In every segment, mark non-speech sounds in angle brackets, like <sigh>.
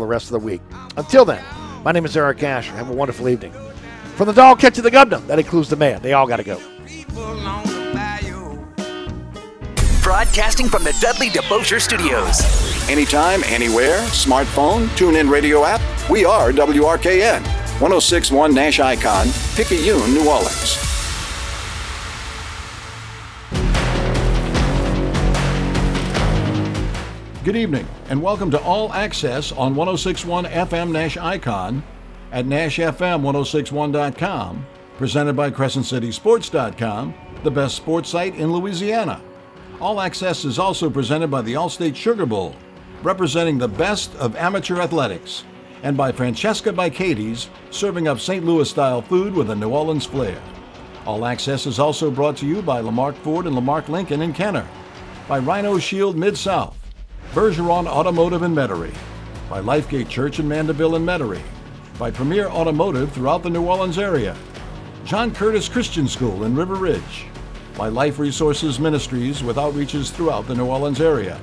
the rest of the week. Until then, my name is Eric Asher. Have a wonderful evening. From the dog catching the governor, that includes the man. They all got to go. Broadcasting from the Dudley DeBosier Studios. Anytime, anywhere, smartphone, tune in radio app. We are WRKN, 1061 Nash Icon, Picayune, New Orleans. Good evening, and welcome to All Access on 1061 FM Nash Icon at NashFM1061.com, presented by CrescentCitySports.com, the best sports site in Louisiana. All Access is also presented by the Allstate Sugar Bowl, representing the best of amateur athletics, and by Francesca by Katie's, serving up St. Louis style food with a New Orleans flair. All Access is also brought to you by Lamarque Ford and Lamarque Lincoln in Kenner, by Rhino Shield Mid South, Bergeron Automotive in Metairie, by Lifegate Church in Mandeville and Metairie, by Premier Automotive throughout the New Orleans area, John Curtis Christian School in River Ridge, by Life Resources Ministries with outreaches throughout the New Orleans area,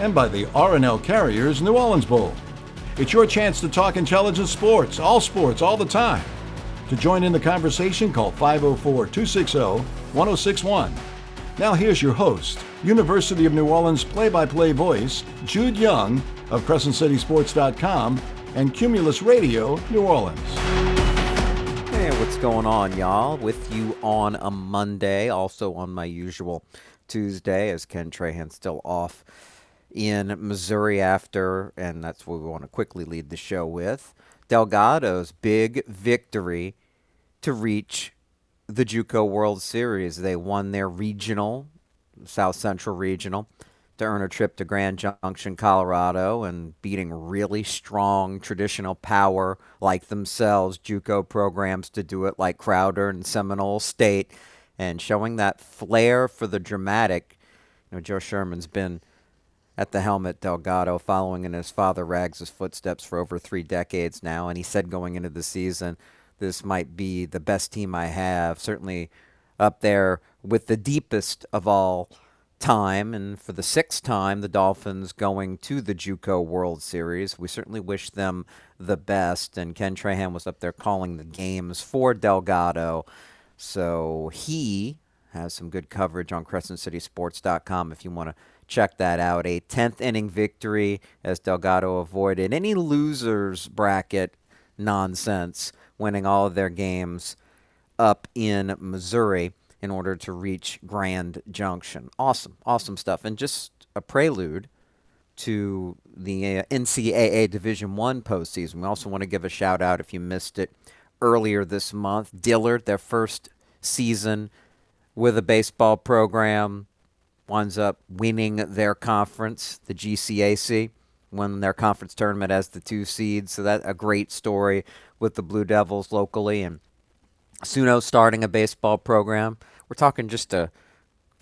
and by the R&L Carriers New Orleans Bowl. It's your chance to talk intelligent sports, all sports, all the time. To join in the conversation, call 504 260 1061. Now, here's your host, University of New Orleans play by play voice, Jude Young of CrescentCitySports.com and Cumulus Radio, New Orleans. Hey, what's going on, y'all? With you on a Monday, also on my usual Tuesday, as Ken Trahan's still off in Missouri after, and that's what we want to quickly lead the show with. Delgado's big victory to reach the JUCO World Series. They won their regional, South Central Regional, to earn a trip to Grand Junction, Colorado, and beating really strong traditional power like themselves, JUCO programs to do it like Crowder and Seminole State, and showing that flair for the dramatic. You know, Joe Sherman's been at the helm at Delgado, following in his father Rags' footsteps for over three decades now, and he said going into the season this might be the best team I have, certainly up there with the deepest of all time. And for the sixth time, the Dolphins going to the JUCO World Series. We certainly wish them the best. And Ken Trahan was up there calling the games for Delgado. So he has some good coverage on CrescentCitySports.com if you want to check that out. A 10th inning victory as Delgado avoided any losers bracket nonsense winning all of their games up in Missouri in order to reach Grand Junction. Awesome, awesome stuff. And just a prelude to the uh, NCAA Division One postseason. We also want to give a shout out if you missed it earlier this month. Dillard, their first season with a baseball program, winds up winning their conference, the GCAC, won their conference tournament as the two seeds. So that's a great story with the Blue Devils locally, and SUNO starting a baseball program. We're talking just a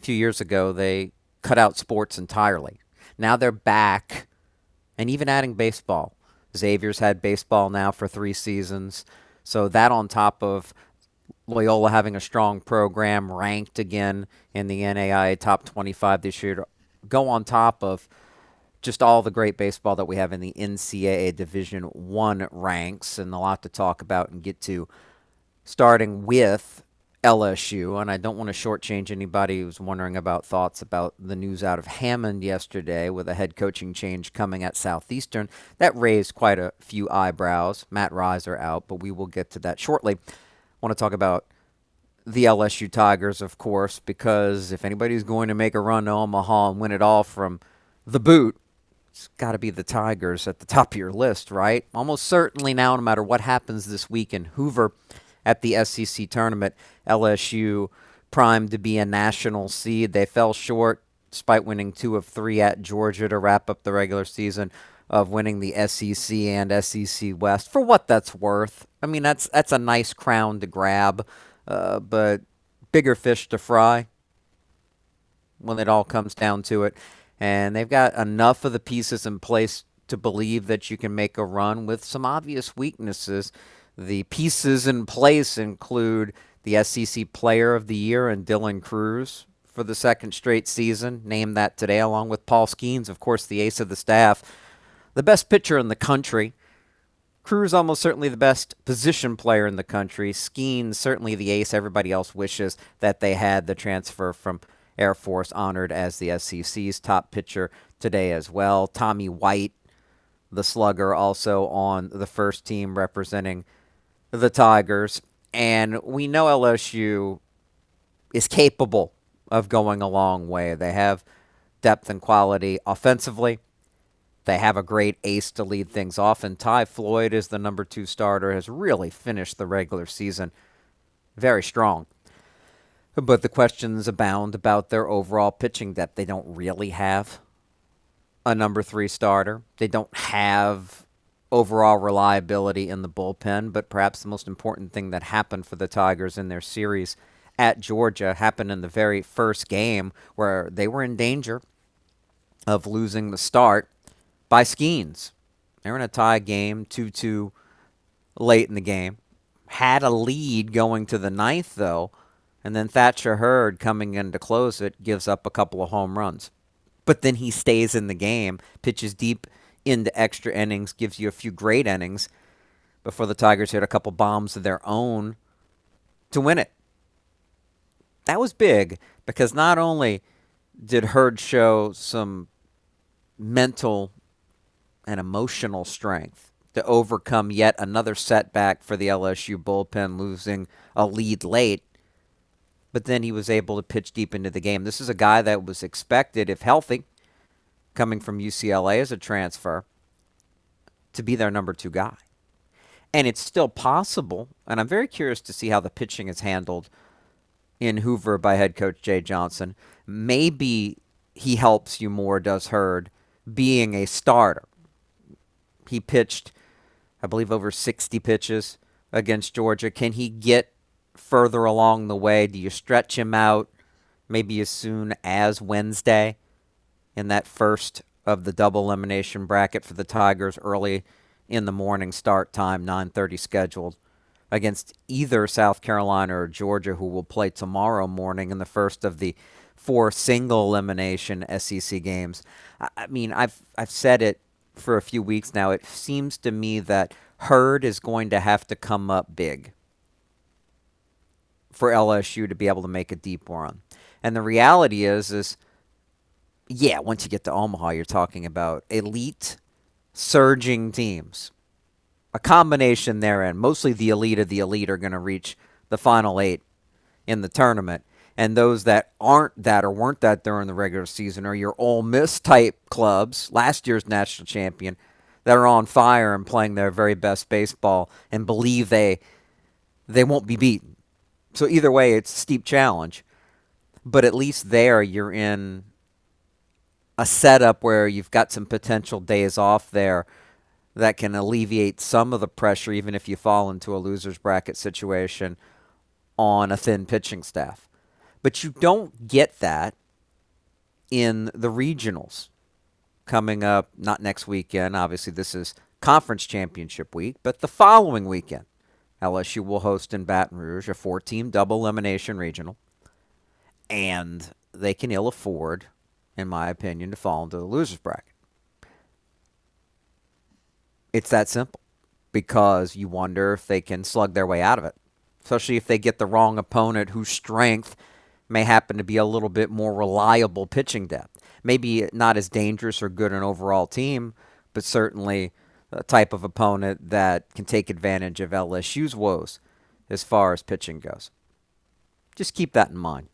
few years ago, they cut out sports entirely. Now they're back and even adding baseball. Xavier's had baseball now for three seasons. So that on top of Loyola having a strong program, ranked again in the NAIA top 25 this year, go on top of just all the great baseball that we have in the NCAA Division One ranks, and a lot to talk about and get to. Starting with LSU, and I don't want to shortchange anybody who's wondering about thoughts about the news out of Hammond yesterday with a head coaching change coming at Southeastern. That raised quite a few eyebrows. Matt Riser out, but we will get to that shortly. I want to talk about the LSU Tigers, of course, because if anybody's going to make a run to Omaha and win it all from the boot, it's got to be the Tigers at the top of your list, right? Almost certainly now, no matter what happens this week in Hoover at the SEC tournament, LSU primed to be a national seed. They fell short despite winning two of three at Georgia to wrap up the regular season of winning the SEC and SEC West for what that's worth. I mean, that's that's a nice crown to grab, uh, but bigger fish to fry when it all comes down to it and they've got enough of the pieces in place to believe that you can make a run with some obvious weaknesses. The pieces in place include the SEC Player of the Year and Dylan Crews for the second straight season, named that today, along with Paul Skenes, of course, the ace of the staff. the best pitcher in the country. Crews almost certainly the best position player in the country. Skenes certainly the ace. Everybody else wishes that they had the transfer from Air Force honored as the SEC's top pitcher today as well. Tommy White, the slugger, also on the first team representing the Tigers. And we know LSU is capable of going a long way. They have depth and quality offensively. They have a great ace to lead things off, and Ty Floyd is the number two starter, has really finished the regular season very strong. But the questions abound about their overall pitching depth. They don't really have a number three starter. They don't have overall reliability in the bullpen, but perhaps the most important thing that happened for the Tigers in their series at Georgia happened in the very first game where they were in danger of losing the start by Skenes. They were in a tie game, 2 2 late in the game. Had a lead going to the ninth, though, and then Thatcher Hurd coming in to close it gives up a couple of home runs. But then he stays in the game, pitches deep into extra innings, gives you a few great innings before the Tigers hit a couple bombs of their own to win it. That was big because not only did Hurd show some mental and emotional strength to overcome yet another setback for the LSU bullpen, losing a lead late, but then he was able to pitch deep into the game. This is a guy that was expected, if healthy, coming from UCLA as a transfer, to be their number two guy. And it's still possible, and I'm very curious to see how the pitching is handled in Hoover by head coach Jay Johnson. Maybe he helps you more, does Hurd, being a starter. He pitched, I believe, over 60 pitches against Georgia. Can he get further along the way? Do you stretch him out maybe as soon as Wednesday in that first of the double elimination bracket for the Tigers early in the morning start time, 9:30 scheduled against either South Carolina or Georgia who will play tomorrow morning in the first of the four single elimination SEC games. I mean, I've I've said it for a few weeks now. It seems to me that Hurd is going to have to come up big for LSU to be able to make a deep run. And the reality is, is yeah, once you get to Omaha, you're talking about elite, surging teams. A combination therein. Mostly the elite of the elite are going to reach the final eight in the tournament. And those that aren't that or weren't that during the regular season are your Ole Miss type clubs, last year's national champion, that are on fire and playing their very best baseball and believe they they won't be beaten. So either way, it's a steep challenge. But at least there, you're in a setup where you've got some potential days off there that can alleviate some of the pressure, even if you fall into a loser's bracket situation on a thin pitching staff. But you don't get that in the regionals coming up, not next weekend. Obviously, this is conference championship week, but the following weekend. LSU will host in Baton Rouge a four team double elimination regional. And they can ill afford, in my opinion, to fall into the loser's bracket. It's that simple because you wonder if they can slug their way out of it, especially if they get the wrong opponent whose strength may happen to be a little bit more reliable pitching depth. Maybe not as dangerous or good an overall team, but certainly type of opponent that can take advantage of LSU's woes as far as pitching goes. Just keep that in mind.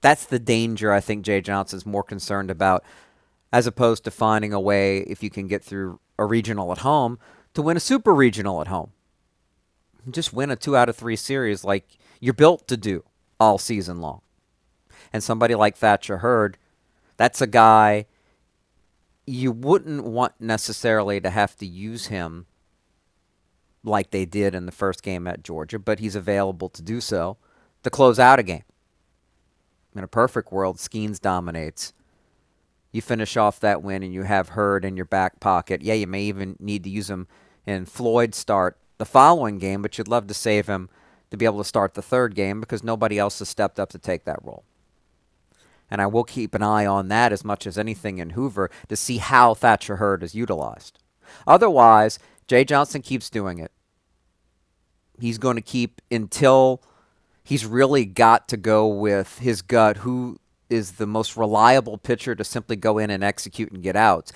That's the danger I think Jay Johnson's more concerned about, as opposed to finding a way, if you can get through a regional at home, to win a super regional at home. Just win a two out of three series like you're built to do all season long. And somebody like Thatcher Hurd, that's a guy you wouldn't want necessarily to have to use him like they did in the first game at Georgia, but he's available to do so to close out a game. In a perfect world, Skenes dominates. You finish off that win and you have Hurd in your back pocket. Yeah, you may even need to use him in Floyd start the following game, but you'd love to save him to be able to start the third game because nobody else has stepped up to take that role. And I will keep an eye on that as much as anything in Hoover to see how Thatcher Hurd is utilized. Otherwise, Jay Johnson keeps doing it. He's going to keep until he's really got to go with his gut who is the most reliable pitcher to simply go in and execute and get outs.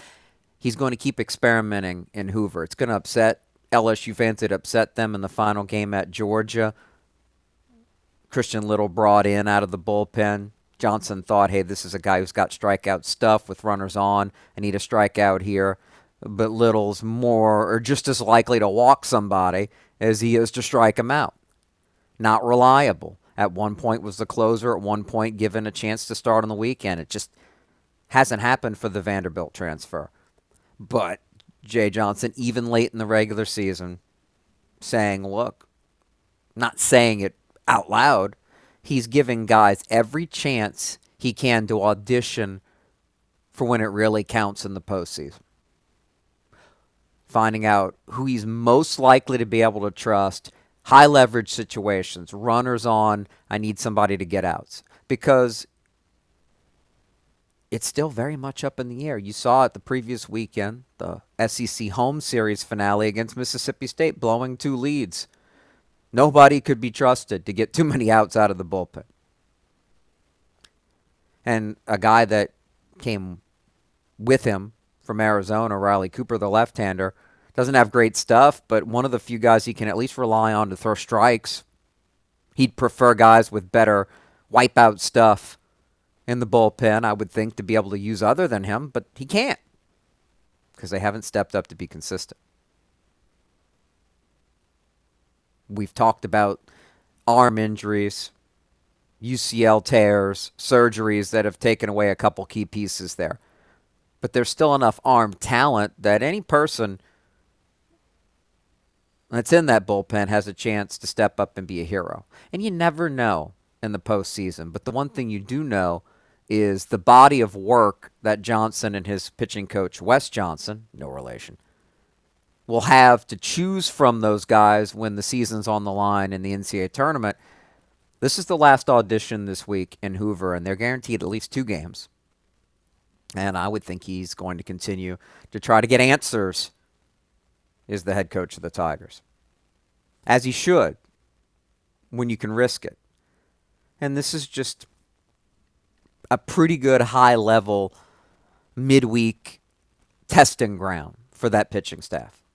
He's going to keep experimenting in Hoover. It's going to upset LSU fans. It upset them in the final game at Georgia. Christian Little brought in out of the bullpen. Johnson thought, hey, this is a guy who's got strikeout stuff with runners on. I need a strikeout here. But Little's more or just as likely to walk somebody as he is to strike him out. Not reliable. At one point was the closer, at one point given a chance to start on the weekend. It just hasn't happened for the Vanderbilt transfer. But Jay Johnson, even late in the regular season, saying, look, not saying it out loud, he's giving guys every chance he can to audition for when it really counts in the postseason. Finding out who he's most likely to be able to trust, high leverage situations, runners on, I need somebody to get out. Because it's still very much up in the air. You saw it the previous weekend, the SEC home series finale against Mississippi State, blowing two leads. Nobody could be trusted to get too many outs out of the bullpen. And a guy that came with him from Arizona, Riley Cooper, the left hander, doesn't have great stuff, but one of the few guys he can at least rely on to throw strikes. He'd prefer guys with better wipeout stuff in the bullpen, I would think, to be able to use other than him, but he can't because they haven't stepped up to be consistent. We've talked about arm injuries, UCL tears, surgeries that have taken away a couple key pieces there. But there's still enough arm talent that any person that's in that bullpen has a chance to step up and be a hero. And you never know in the postseason. But the one thing you do know is the body of work that Johnson and his pitching coach, Wes Johnson, no relation, will have to choose from those guys when the season's on the line in the NCAA tournament. This is the last audition this week in Hoover, and they're guaranteed at least two games. And I would think he's going to continue to try to get answers, is the head coach of the Tigers. As he should, when you can risk it. And this is just a pretty good high level midweek testing ground for that pitching staff.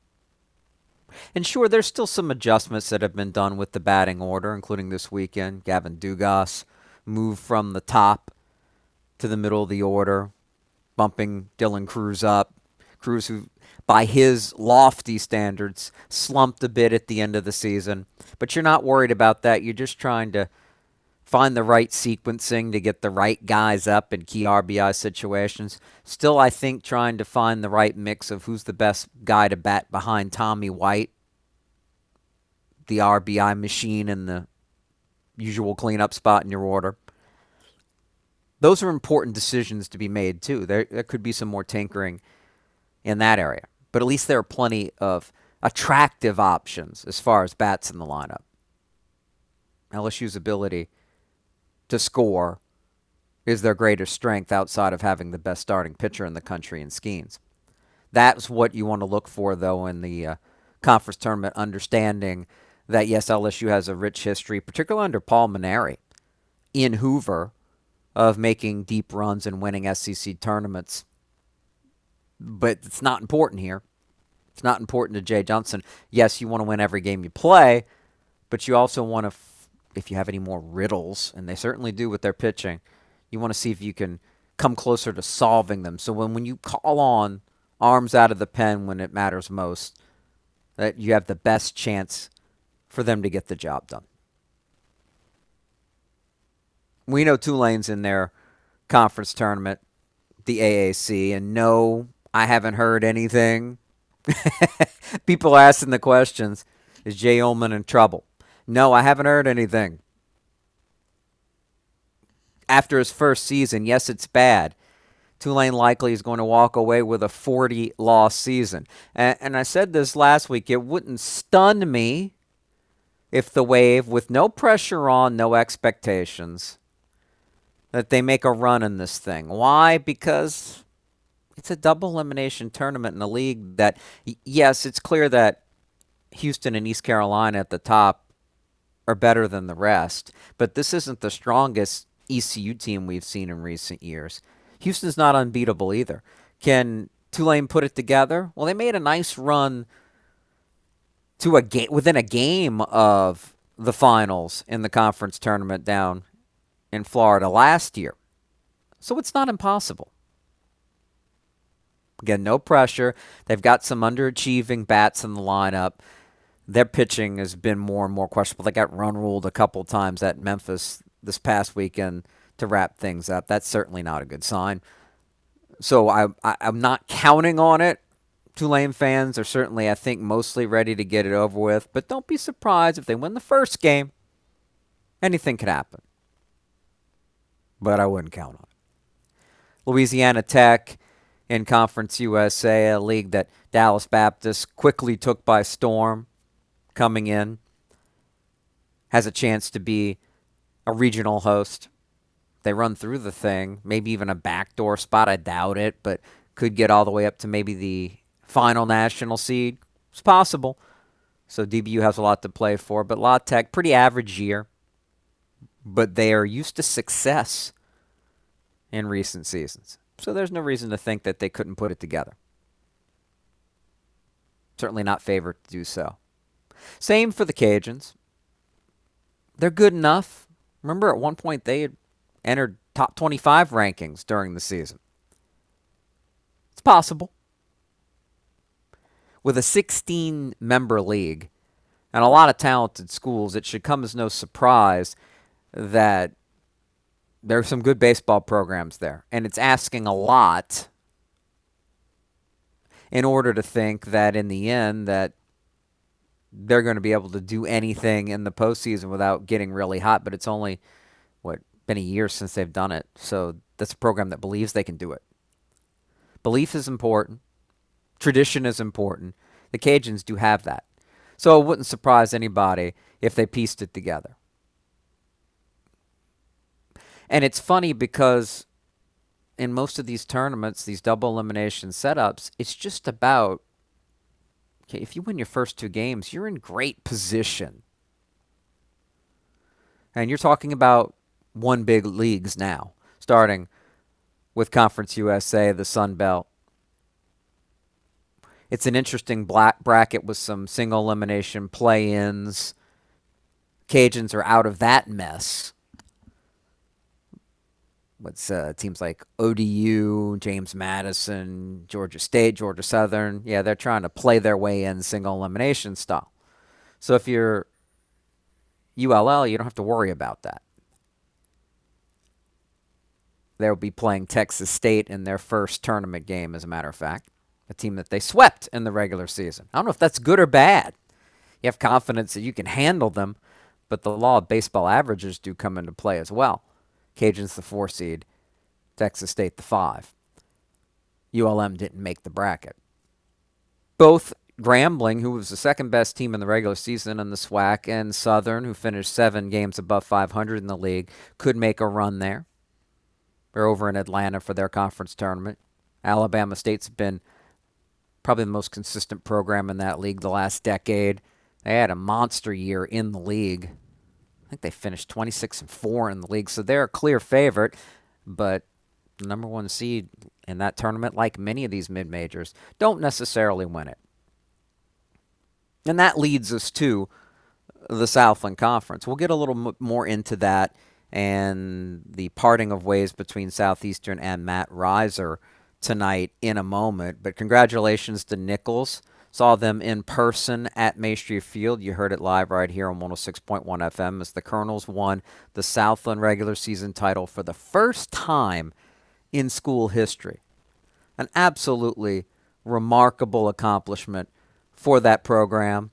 And sure, there's still some adjustments that have been done with the batting order, including this weekend. Gavin Dugas moved from the top to the middle of the order, bumping Dylan Crews up. Crews, who, by his lofty standards, slumped a bit at the end of the season. But you're not worried about that. You're just trying to find the right sequencing to get the right guys up in key RBI situations. Still, I think trying to find the right mix of who's the best guy to bat behind Tommy White, the RBI machine and the usual cleanup spot in your order. Those are important decisions to be made, too. There, there could be some more tinkering in that area. But at least there are plenty of attractive options as far as bats in the lineup. LSU's ability to score is their greatest strength outside of having the best starting pitcher in the country in Skenes. That's what you want to look for, though, in the uh, conference tournament, understanding that, yes, LSU has a rich history, particularly under Paul Mainieri in Hoover, of making deep runs and winning SEC tournaments. But it's not important here. It's not important to Jay Johnson. Yes, you want to win every game you play, but you also want to if you have any more riddles, and they certainly do with their pitching, you want to see if you can come closer to solving them. So when, when you call on arms out of the pen when it matters most, that you have the best chance for them to get the job done. We know Tulane's in their conference tournament, the AAC, and no, I haven't heard anything. <laughs> People asking the questions is Jay Uhlman in trouble? No, I haven't heard anything. After his first season, yes, it's bad. Tulane likely is going to walk away with a 40 loss season. And, and, I said this last week it wouldn't stun me if the Wave, with no pressure on, no expectations, that they make a run in this thing. Why? Because it's a double elimination tournament in a league that, yes, it's clear that Houston and East Carolina at the top are better than the rest, but this isn't the strongest ECU team we've seen in recent years. Houston's not unbeatable either. Can Tulane put it together? Well, they made a nice run to a game within a game of the finals in the conference tournament down in Florida last year. So it's not impossible. Again, no pressure. They've got some underachieving bats in the lineup. Their pitching has been more and more questionable. They got run ruled a couple times at Memphis this past weekend to wrap things up. That's certainly not a good sign. So I, I, am not counting on it. Tulane fans are certainly, I think, mostly ready to get it over with. But don't be surprised if they win the first game. Anything could happen. But I wouldn't count on it. Louisiana Tech in Conference USA, a league that Dallas Baptist quickly took by storm coming in, has a chance to be a regional host. They run through the thing, maybe even a backdoor spot. I doubt it, but could get all the way up to maybe the final national seed. It's possible. So DBU has a lot to play for, but La Tech, pretty average year. But they are used to success in recent seasons. So there's no reason to think that they couldn't put it together. Certainly not favored to do so. Same for the Cajuns. They're good enough. Remember, at one point they had entered top 25 rankings during the season. It's possible. With a 16 member league and a lot of talented schools, it should come as no surprise that there are some good baseball programs there. And it's asking a lot in order to think that in the end that they're going to be able to do anything in the postseason without getting really hot. But it's only what been a year since they've done it, so that's a program that believes they can do it. Belief is important. Tradition is important. The Cajuns do have that. So it wouldn't surprise anybody if they pieced it together. And it's funny because in most of these tournaments, these double elimination setups, it's just about Okay, if you win your first two games, you're in great position. And you're talking about one big leagues now, starting with Conference USA, the Sun Belt. It's an interesting black bracket with some single elimination play ins. Cajuns are out of that mess what's uh, teams like ODU, James Madison, Georgia State, Georgia Southern. Yeah, they're trying to play their way in single elimination style. So if you're ULL, you don't have to worry about that. They'll be playing Texas State in their first tournament game, as a matter of fact, a team that they swept in the regular season. I don't know if that's good or bad. You have confidence that you can handle them, but the law of baseball averages do come into play as well. Cajuns the four seed, Texas State the five. ULM didn't make the bracket. Both Grambling, who was the second best team in the regular season in the SWAC, and Southern, who finished seven games above 500 in the league, could make a run there. They're over in Atlanta for their conference tournament. Alabama State's been probably the most consistent program in that league the last decade. They had a monster year in the league think they finished 26 and 4 in the league, so they're a clear favorite. But the number one seed in that tournament, like many of these mid majors, don't necessarily win it. And that leads us to the Southland Conference. We'll get a little m- more into that and the parting of ways between Southeastern and Matt Riser tonight in a moment. But congratulations to Nicholls Saw them in person at Maestri Field. You heard it live right here on 106.1 FM as the Colonels won the Southland regular season title for the first time in school history. An absolutely remarkable accomplishment for that program.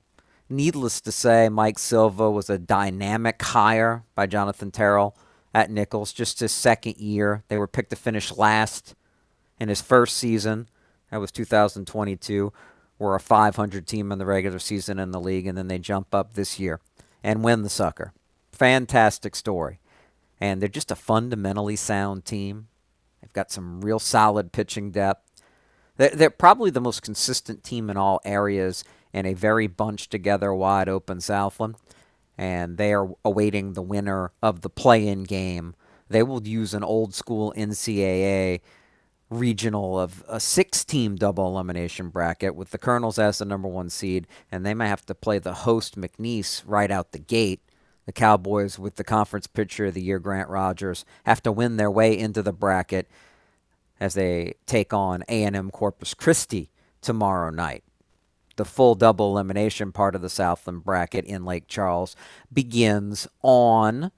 Needless to say, Mike Silva was a dynamic hire by Jonathan Terrell at Nicholls, Just his second year. They were picked to finish last in his first season. That was 2022 were a 500 team in the regular season in the league, and then they jump up this year and win the sucker. Fantastic story. and they're just a fundamentally sound team. They've got some real solid pitching depth. They're, they're probably the most consistent team in all areas in a very bunched together, wide open Southland. And they are awaiting the winner of the play in game. They will use an old school NCAA regional of a six team double elimination bracket with the Colonels as the number one seed, and they might have to play the host McNeese right out the gate. The Cowboys, with the conference pitcher of the year, Grant Rogers, have to win their way into the bracket as they take on A&M Corpus Christi tomorrow night. The full double elimination part of the Southland bracket in Lake Charles begins on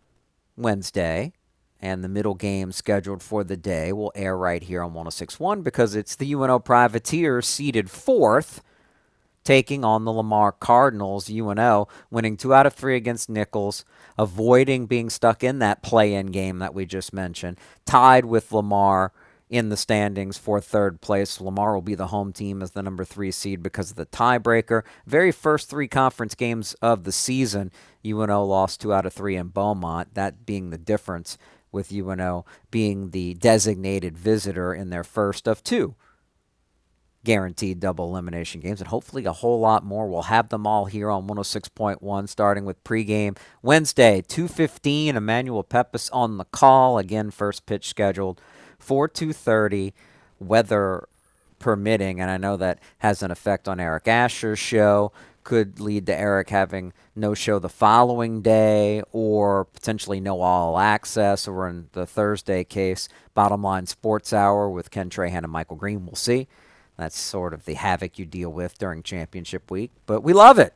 Wednesday and the middle game scheduled for the day will air right here on 1061 because it's the UNO Privateers seeded fourth taking on the Lamar Cardinals. UNO winning two out of three against Nicholls, avoiding being stuck in that play in game that we just mentioned, tied with Lamar in the standings for third place. Lamar will be the home team as the number three seed because of the tiebreaker. Very first three conference games of the season, UNO lost two out of three in Beaumont, that being the difference with UNO being the designated visitor in their first of two guaranteed double elimination games, and hopefully a whole lot more. We'll have them all here on 106.1, starting with pregame Wednesday, 2:15. Emmanuel Pepys on the call again. First pitch scheduled for 2:30. Weather permitting, and I know that has an effect on Eric Asher's show could lead to Eric having no show the following day or potentially no all access, or in the Thursday case, bottom line sports hour with Ken Trahan and Michael Green. We'll see. That's sort of the havoc you deal with during championship week, but we love it.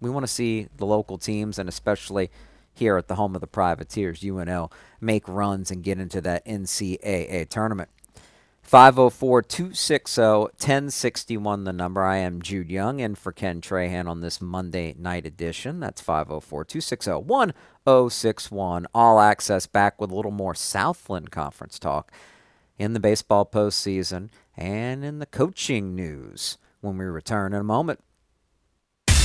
We want to see the local teams, and especially here at the home of the Privateers, UNO, make runs and get into that NCAA tournament. 504 260 1061, the number. I am Jude Young, and for Ken Trahan on this Monday night edition. That's 504 260 1061. All access back with a little more Southland Conference talk in the baseball postseason and in the coaching news when we return in a moment.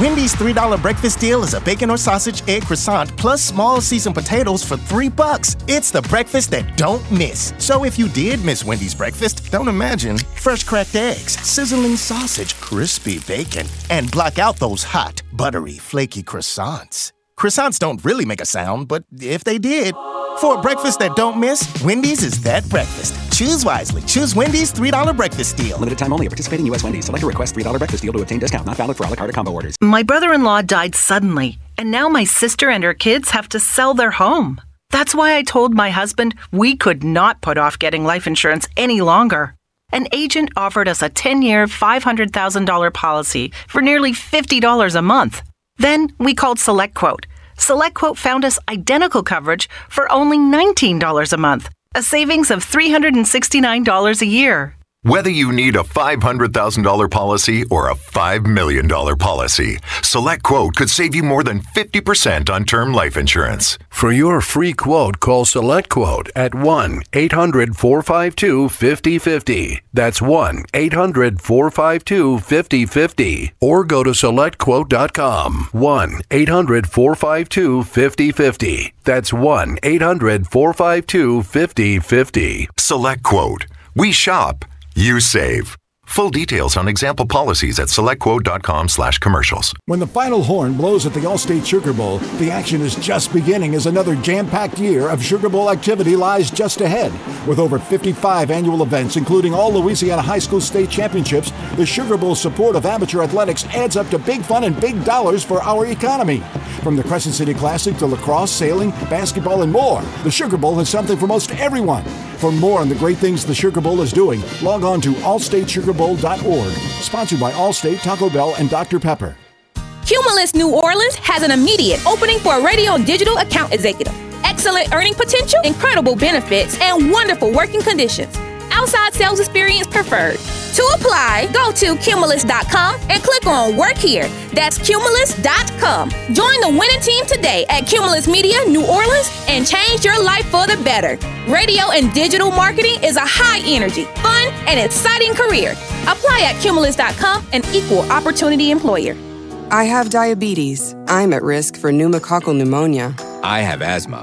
Wendy's $3 breakfast deal is a bacon or sausage egg croissant plus small seasoned potatoes for 3 bucks. It's the breakfast that don't miss. So if you did miss Wendy's breakfast, don't imagine fresh cracked eggs, sizzling sausage, crispy bacon, and block out those hot, buttery, flaky croissants. Croissants don't really make a sound, but if they did, for a breakfast that don't miss, Wendy's is that breakfast. Choose wisely. Choose Wendy's $3 breakfast deal. Limited time only. Participating U.S. Wendy's. Select a request $3 breakfast deal to obtain discount. Not valid for a la carte or combo orders. My brother in law died suddenly, and now my sister and her kids have to sell their home. That's why I told my husband we could not put off getting life insurance any longer. An agent offered us a 10 year, $500,000 policy for nearly $50 a month. Then we called SelectQuote. SelectQuote found us identical coverage for only $19 a month, a savings of $369 a year. Whether you need a $500,000 policy or a $5 million policy, Select Quote could save you more than 50% on term life insurance. For your free quote, call Select Quote at 1 800 452 5050. That's 1 800 452 5050. Or go to selectquote.com. 1 800 452 5050. That's 1 800 452 5050. Select Quote. We shop. You save. Full details on example policies at selectquote.com slash commercials. When the final horn blows at the Allstate Sugar Bowl, the action is just beginning as another jam-packed year of Sugar Bowl activity lies just ahead. With over 55 annual events, including all Louisiana high school state championships, the Sugar Bowl support of amateur athletics adds up to big fun and big dollars for our economy. From the Crescent City Classic to lacrosse, sailing, basketball, and more, the Sugar Bowl has something for most everyone. For more on the great things the Sugar Bowl is doing, log on to allstatesugarbowl.org. Sponsored by Allstate, Taco Bell, and Dr. Pepper. Cumulus New Orleans has an immediate opening for a radio digital account executive. Excellent earning potential, incredible benefits, and wonderful working conditions. Outside sales experience preferred. To apply, go to Cumulus.com and click on Work Here. That's Cumulus.com. Join the winning team today at Cumulus Media New Orleans and change your life for the better. Radio and digital marketing is a high energy, fun, and exciting career. Apply at Cumulus.com, an equal opportunity employer. I have diabetes. I'm at risk for pneumococcal pneumonia. I have asthma.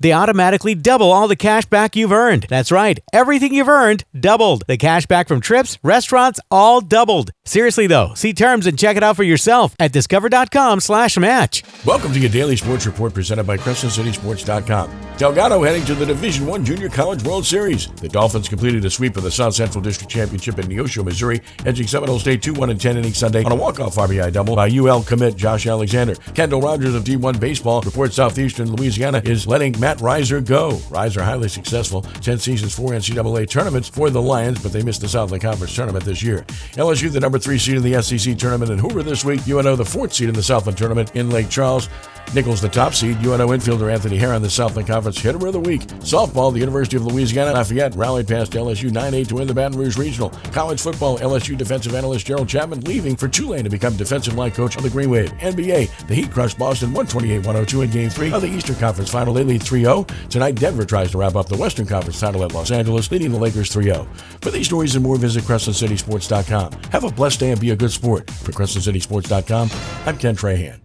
They automatically double all the cash back you've earned. That's right, everything you've earned doubled. The cash back from trips, restaurants, all doubled. Seriously though, see terms and check it out for yourself at discover.com/match. Welcome to your daily sports report presented by CrescentCitySports.com. Delgado heading to the Division One Junior College World Series. The Dolphins completed a sweep of the South Central District Championship in Neosho, Missouri, edging Seminole State 2-1 and 10 innings Sunday on a walk-off RBI double by UL commit Josh Alexander. Kendall Rogers of D1 Baseball reports Southeastern Louisiana is letting Matt Riser go. Riser highly successful, 10 seasons, 4 NCAA tournaments for the Lions, but they missed the Southland Conference tournament this year. LSU, the number 3 seed in the SEC tournament in Hoover this week. UNO, the 4th seed in the Southland tournament in Lake Charles. Nicholls, the top seed. UNO infielder Anthony Herron, the Southland Conference hitter of the week. Softball, the University of Louisiana Lafayette rallied past LSU 9-8 to win the Baton Rouge Regional. College football, LSU defensive analyst Gerald Chapman leaving for Tulane to become defensive line coach of the Green Wave. NBA, the Heat crushed Boston 128-102 in Game 3 of the Eastern Conference Final. They lead 3-0. Tonight, Denver tries to wrap up the Western Conference title at Los Angeles, leading the Lakers 3-0. For these stories and more, visit CrescentCitySports.com. Have a blessed day and be a good sport. For CrescentCitySports.com, I'm Ken Trahan.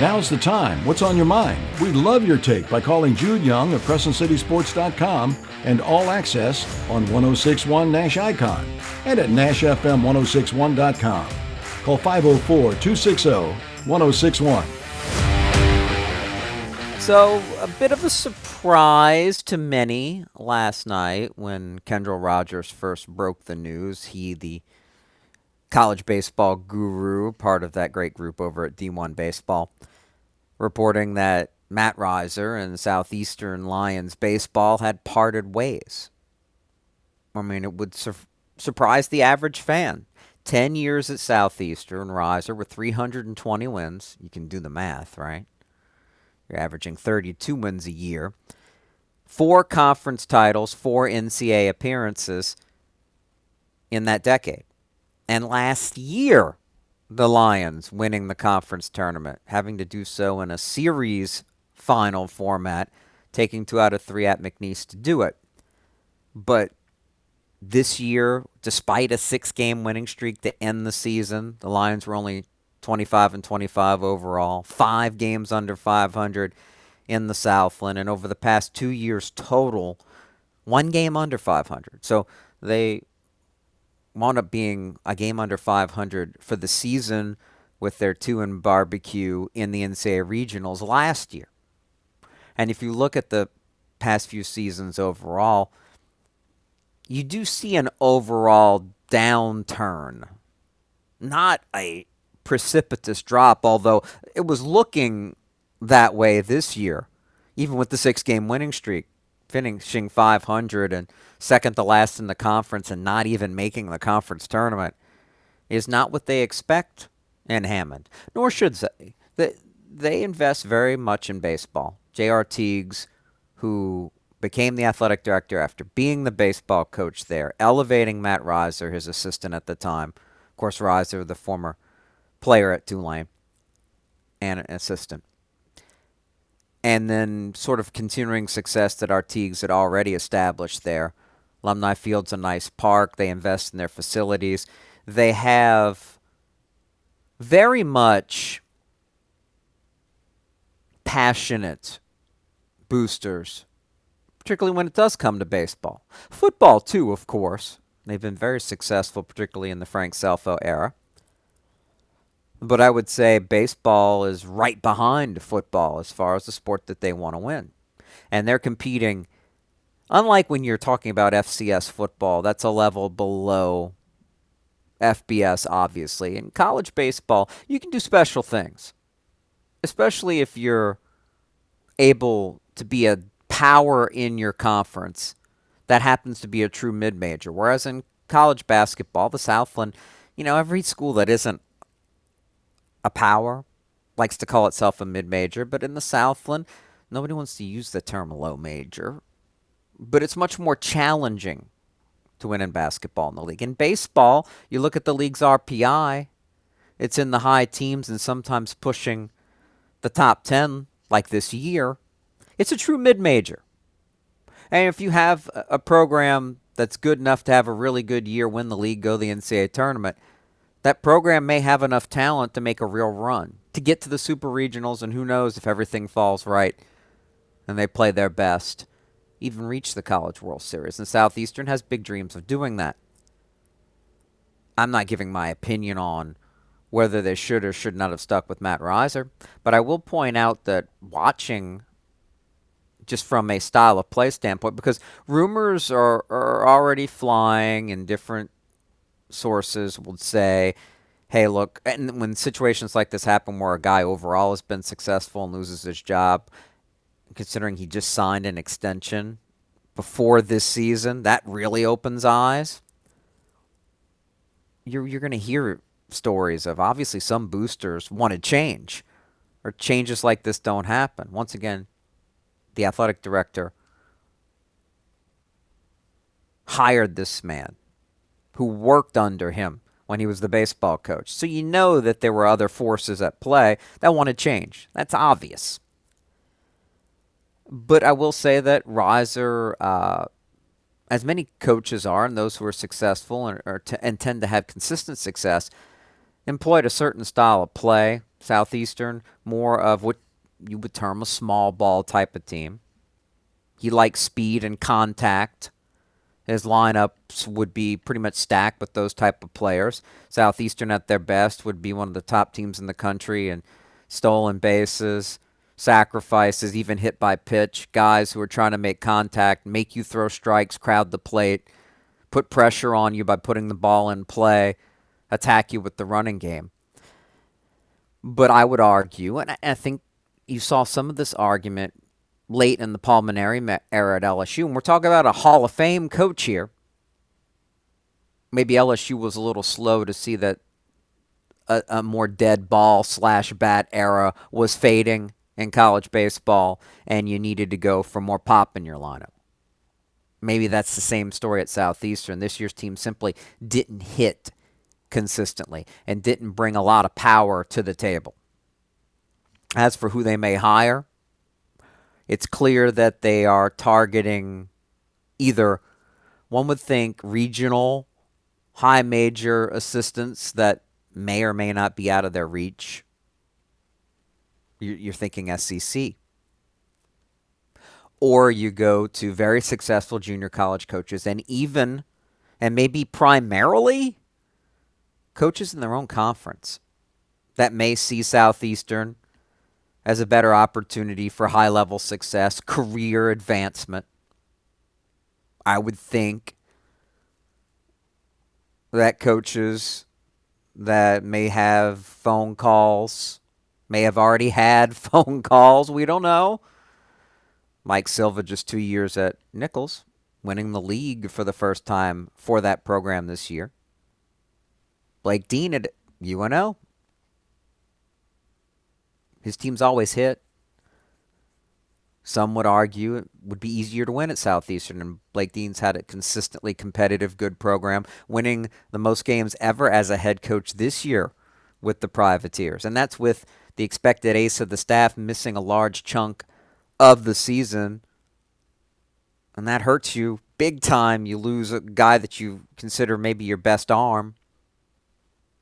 Now's the time. What's on your mind? We'd love your take by calling Jude Young of CrescentCitySports.com and All Access on 1061 Nash Icon and at NashFM1061.com. Call 504 260 1061. So, a bit of a surprise to many last night when Kendall Rogers first broke the news. He, the college baseball guru, part of that great group over at D1 Baseball, reporting that Matt Riser and Southeastern Lions baseball had parted ways. I mean, it would sur- surprise the average fan. 10 years at Southeastern, Riser with 320 wins. You can do the math, right? You're averaging 32 wins a year. Four conference titles, four NCAA appearances in that decade. And last year, the Lions winning the conference tournament, having to do so in a series final format, taking two out of three at McNeese to do it. But this year, despite a six game winning streak to end the season, the Lions were only 25 and 25 overall, five games under 500 in the Southland, and over the past two years total, one game under 500. So they wound up being a game under 500 for the season with their two and barbecue in the NCAA regionals last year. And if you look at the past few seasons overall, you do see an overall downturn. Not a precipitous drop, although it was looking that way this year, even with the six game winning streak, finishing 500 and second to last in the conference and not even making the conference tournament, is not what they expect in Hammond, nor should they. They, invest very much in baseball. J.R. Teagues, who became the athletic director after being the baseball coach there, elevating Matt Riser, his assistant at the time. Of course, Riser, the former player at Tulane and an assistant. and then sort of continuing success that Artigues had already established there. Alumni Field's a nice park. They invest in their facilities. They have very much passionate boosters, particularly when it does come to baseball. Football, too, of course. They've been very successful, particularly in the Frank Scelfo era. But I would say baseball is right behind football as far as the sport that they want to win. And they're competing, unlike when you're talking about FCS football, that's a level below FBS, obviously. In college baseball, you can do special things, especially if you're able to be a power in your conference that happens to be a true mid major. Whereas in college basketball, the Southland, you know, every school that isn't a power likes to call itself a mid major, but in the Southland, nobody wants to use the term low major. But it's much more challenging to win in basketball in the league. In baseball, you look at the league's RPI, it's in the high teams and sometimes pushing the top 10 like this year. It's a true mid major. And if you have a program that's good enough to have a really good year, win the league, go to the NCAA tournament, that program may have enough talent to make a real run, to get to the super regionals, and who knows if everything falls right and they play their best, even reach the College World Series. And Southeastern has big dreams of doing that. I'm not giving my opinion on whether they should or should not have stuck with Matt Riser, but I will point out that watching just from a style of play standpoint, because rumors are, are already flying and different sources would say, hey, look, and when situations like this happen where a guy overall has been successful and loses his job, considering he just signed an extension before this season, that really opens eyes. You're, you're going to hear stories of obviously some boosters want to change or changes like this don't happen. Once again, the athletic director hired this man who worked under him when he was the baseball coach. So you know that there were other forces at play that want to change. That's obvious. But I will say that Riser, uh, as many coaches are, and those who are successful and, t- and tend to have consistent success, employed a certain style of play. Southeastern, more of what you would term a small ball type of team. He likes speed and contact. His lineups would be pretty much stacked with those type of players. Southeastern at their best would be one of the top teams in the country and stolen bases, sacrifices, even hit by pitch, guys who are trying to make contact, make you throw strikes, crowd the plate, put pressure on you by putting the ball in play, attack you with the running game. But I would argue, and I think you saw some of this argument late in the Paul Mainieri era at LSU. And we're talking about a Hall of Fame coach here. Maybe LSU was a little slow to see that a, a more dead ball slash bat era was fading in college baseball, and you needed to go for more pop in your lineup. Maybe that's the same story at Southeastern. This year's team simply didn't hit consistently and didn't bring a lot of power to the table. As for who they may hire, it's clear that they are targeting either, one would think, regional high major assistants that may or may not be out of their reach. You're thinking SEC. Or you go to very successful junior college coaches and even, and maybe primarily, coaches in their own conference that may see Southeastern as a better opportunity for high level success, career advancement. I would think that coaches that may have phone calls, may have already had <laughs> phone calls, we don't know. Mike Silva just two years at Nicholls, winning the league for the first time for that program this year. Blake Dean at UNO, his team's always hit. Some would argue it would be easier to win at Southeastern, and Blake Dean's had a consistently competitive, good program, winning the most games ever as a head coach this year with the Privateers. And that's with the expected ace of the staff missing a large chunk of the season, and that hurts you big time. You lose a guy that you consider maybe your best arm.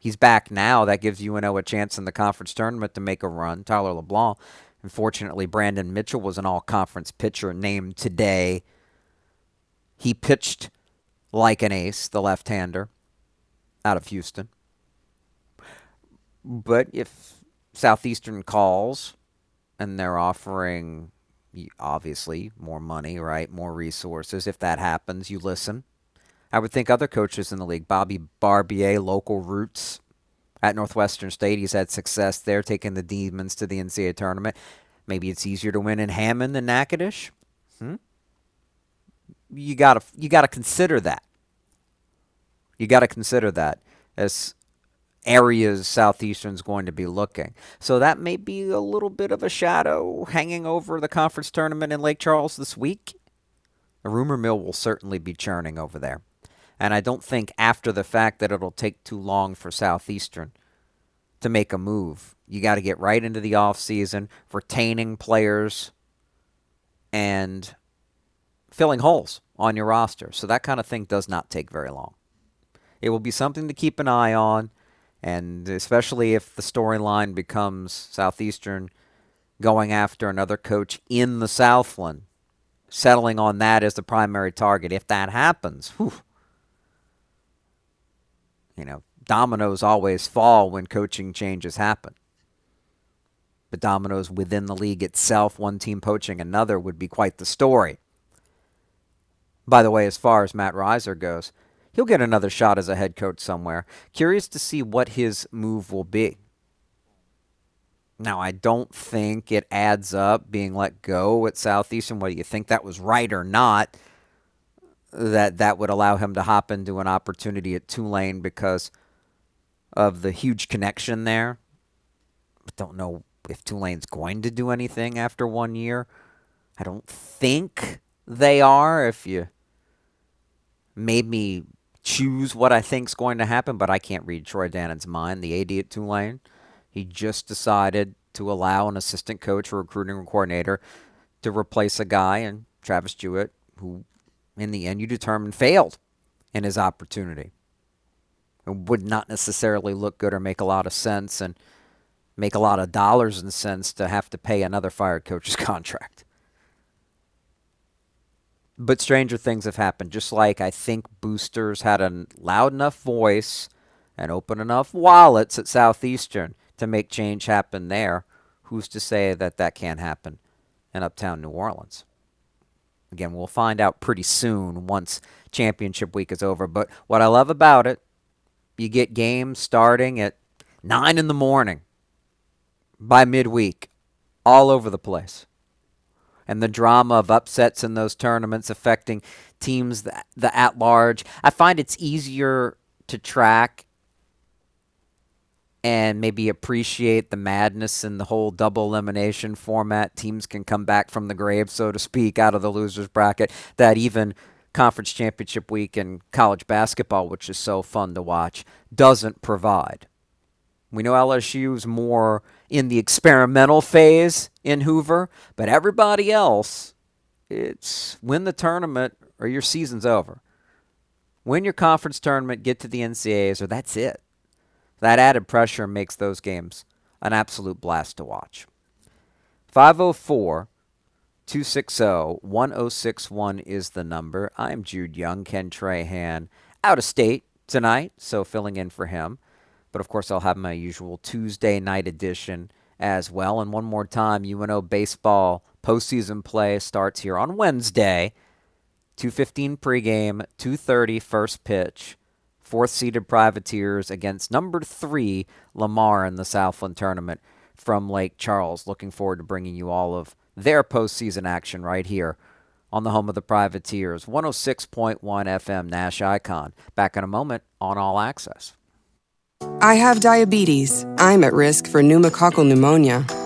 He's back now. That gives UNO a chance in the conference tournament to make a run. Tyler LeBlanc. Unfortunately, Brandon Mitchell was an all conference pitcher named today. He pitched like an ace, the left hander, out of Houston. But if Southeastern calls and they're offering obviously more money, right? More resources. If that happens, you listen. I would think other coaches in the league, Bobby Barbier, local roots at Northwestern State, he's had success there, taking the Demons to the NCAA tournament. Maybe it's easier to win in Hammond than Natchitoches. Hmm? You gotta you gotta consider that. You gotta consider that as areas Southeastern's going to be looking. So that may be a little bit of a shadow hanging over the conference tournament in Lake Charles this week. The rumor mill will certainly be churning over there. And I don't think after the fact that it'll take too long for Southeastern to make a move. You got to get right into the offseason, retaining players and filling holes on your roster. So that kind of thing does not take very long. It will be something to keep an eye on. And especially if the storyline becomes Southeastern going after another coach in the Southland, settling on that as the primary target. If that happens, whew, you know, dominoes always fall when coaching changes happen. But dominoes within the league itself, one team poaching another, would be quite the story. By the way, as far as Matt Riser goes, he'll get another shot as a head coach somewhere. Curious to see what his move will be. Now, I don't think it adds up being let go at Southeastern, whether you think that was right or not, that that would allow him to hop into an opportunity at Tulane because of the huge connection there. I don't know if Tulane's going to do anything after one year. I don't think they are. If you made me choose what I think's going to happen, but I can't read Troy Dannen's mind. The AD at Tulane, he just decided to allow an assistant coach or recruiting coordinator to replace a guy and Travis Jewett, who in the end you determined failed in his opportunity. It would not necessarily look good or make a lot of sense and make a lot of dollars and cents to have to pay another fired coach's <laughs> contract. But stranger things have happened. Just like I think boosters had a loud enough voice and open enough wallets at Southeastern to make change happen there. Who's to say that that can't happen in uptown New Orleans? Again, we'll find out pretty soon once championship week is over. But what I love about it, you get games starting at 9 in the morning by midweek all over the place and the drama of upsets in those tournaments affecting teams that, the at large. I find it's easier to track and maybe appreciate the madness in the whole double elimination format. Teams can come back from the grave, so to speak, out of the losers bracket. That even conference championship week in college basketball, which is so fun to watch, doesn't provide. We know LSU's more in the experimental phase in Hoover, but everybody else, it's win the tournament or your season's over. Win your conference tournament, get to the NCAAs, or that's it. That added pressure makes those games an absolute blast to watch. 504 260 1061 is the number. I'm Jude Young, Ken Trahan, out of state tonight, so filling in for him. But of course, I'll have my usual Tuesday night edition as well. And one more time, UNO baseball postseason play starts here on Wednesday. 2:15 pregame, 2:30 first pitch. Fourth seeded Privateers against number three Lamar in the Southland tournament from Lake Charles. Looking forward to bringing you all of their postseason action right here on the home of the Privateers. 106.1 FM Nash Icon. Back in a moment on All Access. I have diabetes. I'm at risk for pneumococcal pneumonia.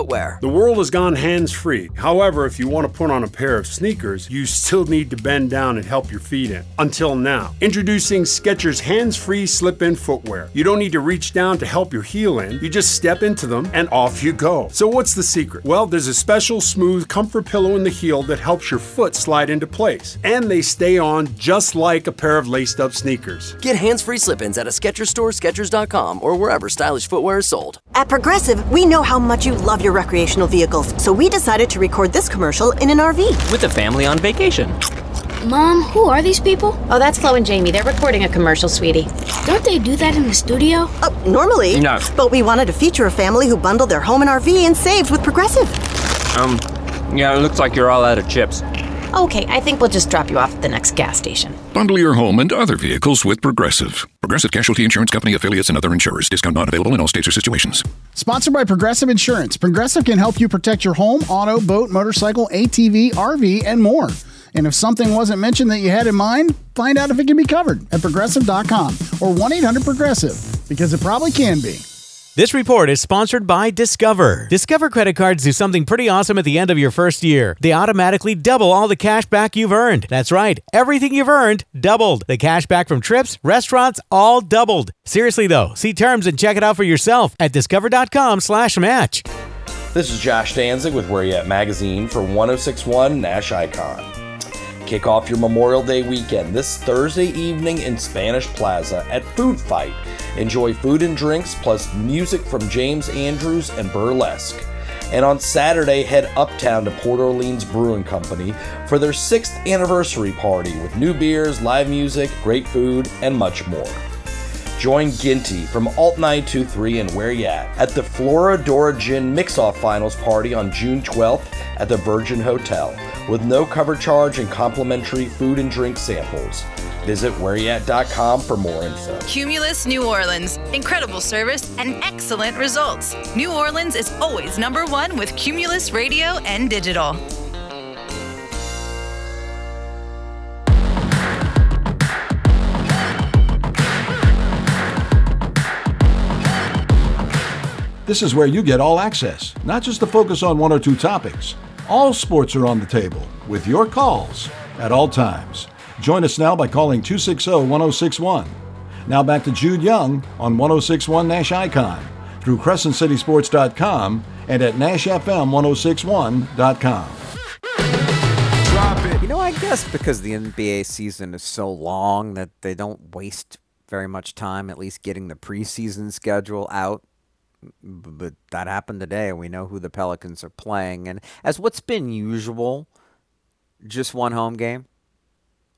footwear. The world has gone hands free. However, if you want to put on a pair of sneakers, you still need to bend down and help your feet in. Until now. Introducing Skechers hands free slip in footwear. You don't need to reach down to help your heel in, you just step into them and off you go. So, what's the secret? Well, there's a special smooth comfort pillow in the heel that helps your foot slide into place. And they stay on just like a pair of laced up sneakers. Get hands free slip ins at a Skechers store, Skechers.com, or wherever stylish footwear is sold. At Progressive, we know how much you love your recreational vehicles, so we decided to record this commercial in an RV. With a family on vacation. Mom, who are these people? Oh, that's Flo and Jamie. They're recording a commercial, sweetie. Don't they do that in the studio? Oh, normally. No. But we wanted to feature a family who bundled their home and RV and saved with Progressive. Um, yeah, it looks like you're all out of chips. Okay, I think we'll just drop you off at the next gas station. Bundle your home and other vehicles with Progressive. Progressive Casualty Insurance Company affiliates and other insurers. Discount not available in all states or situations. Sponsored by Progressive Insurance. Progressive can help you protect your home, auto, boat, motorcycle, ATV, RV, and more. And if something wasn't mentioned that you had in mind, find out if it can be covered at progressive.com or 1 800 Progressive because it probably can be. This report is sponsored by Discover. Discover credit cards do something pretty awesome at the end of your first year. They automatically double all the cash back you've earned. That's right, everything you've earned doubled. The cash back from trips, restaurants, all doubled. Seriously though, see terms and check it out for yourself at discover.com/match. This is Josh Danzig with Where You At Magazine for 1061 Nash Icon. Kick off your Memorial Day weekend this Thursday evening in Spanish Plaza at Food Fight. Enjoy food and drinks plus music from James Andrews and Burlesque. And on Saturday, head uptown to Port Orleans Brewing Company for their sixth anniversary party with new beers, live music, great food, and much more. Join Ginty from Alt 923 and Where Ya At at the Floridora Gin Mix-Off Finals party on June 12th at the Virgin Hotel with no cover charge and complimentary food and drink samples. Visit whereyat.com for more info. Cumulus New Orleans. Incredible service and excellent results. New Orleans is always number one with Cumulus Radio and Digital. This is where you get all access, not just to focus on one or two topics. All sports are on the table with your calls at all times. Join us now by calling 260 1061. Now back to Jude Young on 1061 Nash Icon through CrescentCitySports.com and at NashFM1061.com. You know, I guess because the NBA season is so long that they don't waste very much time at least getting the preseason schedule out. But that happened today. We know who the Pelicans are playing. And as what's been usual, just one home game.